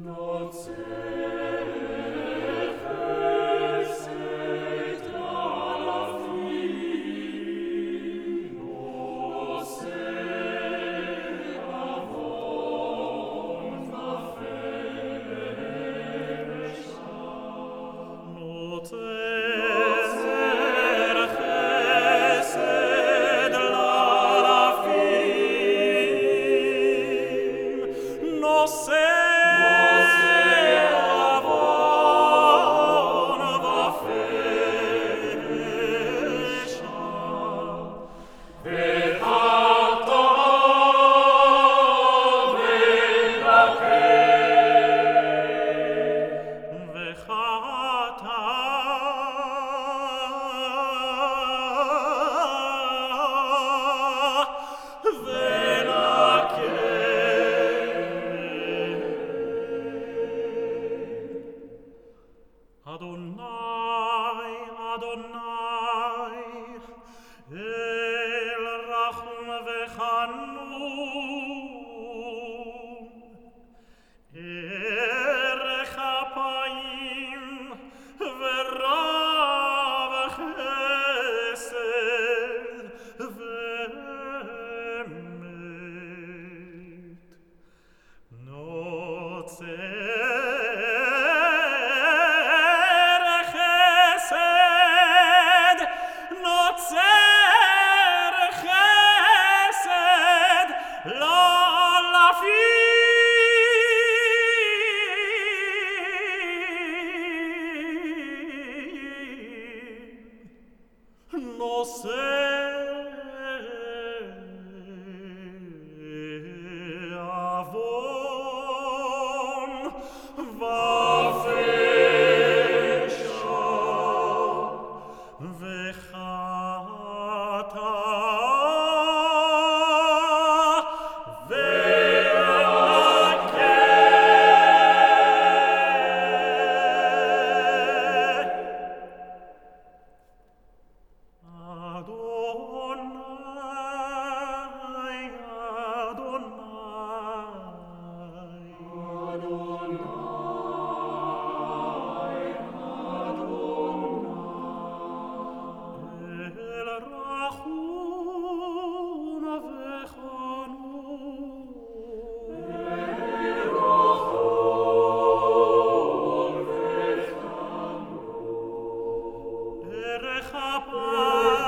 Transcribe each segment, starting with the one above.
Noce say Say. capo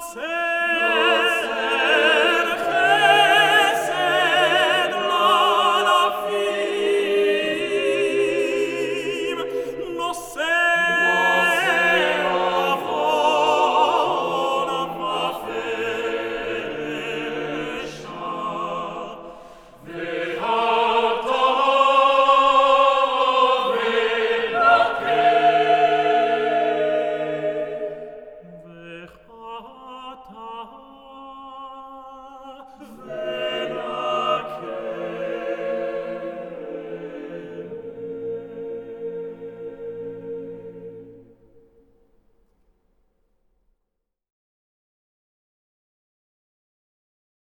say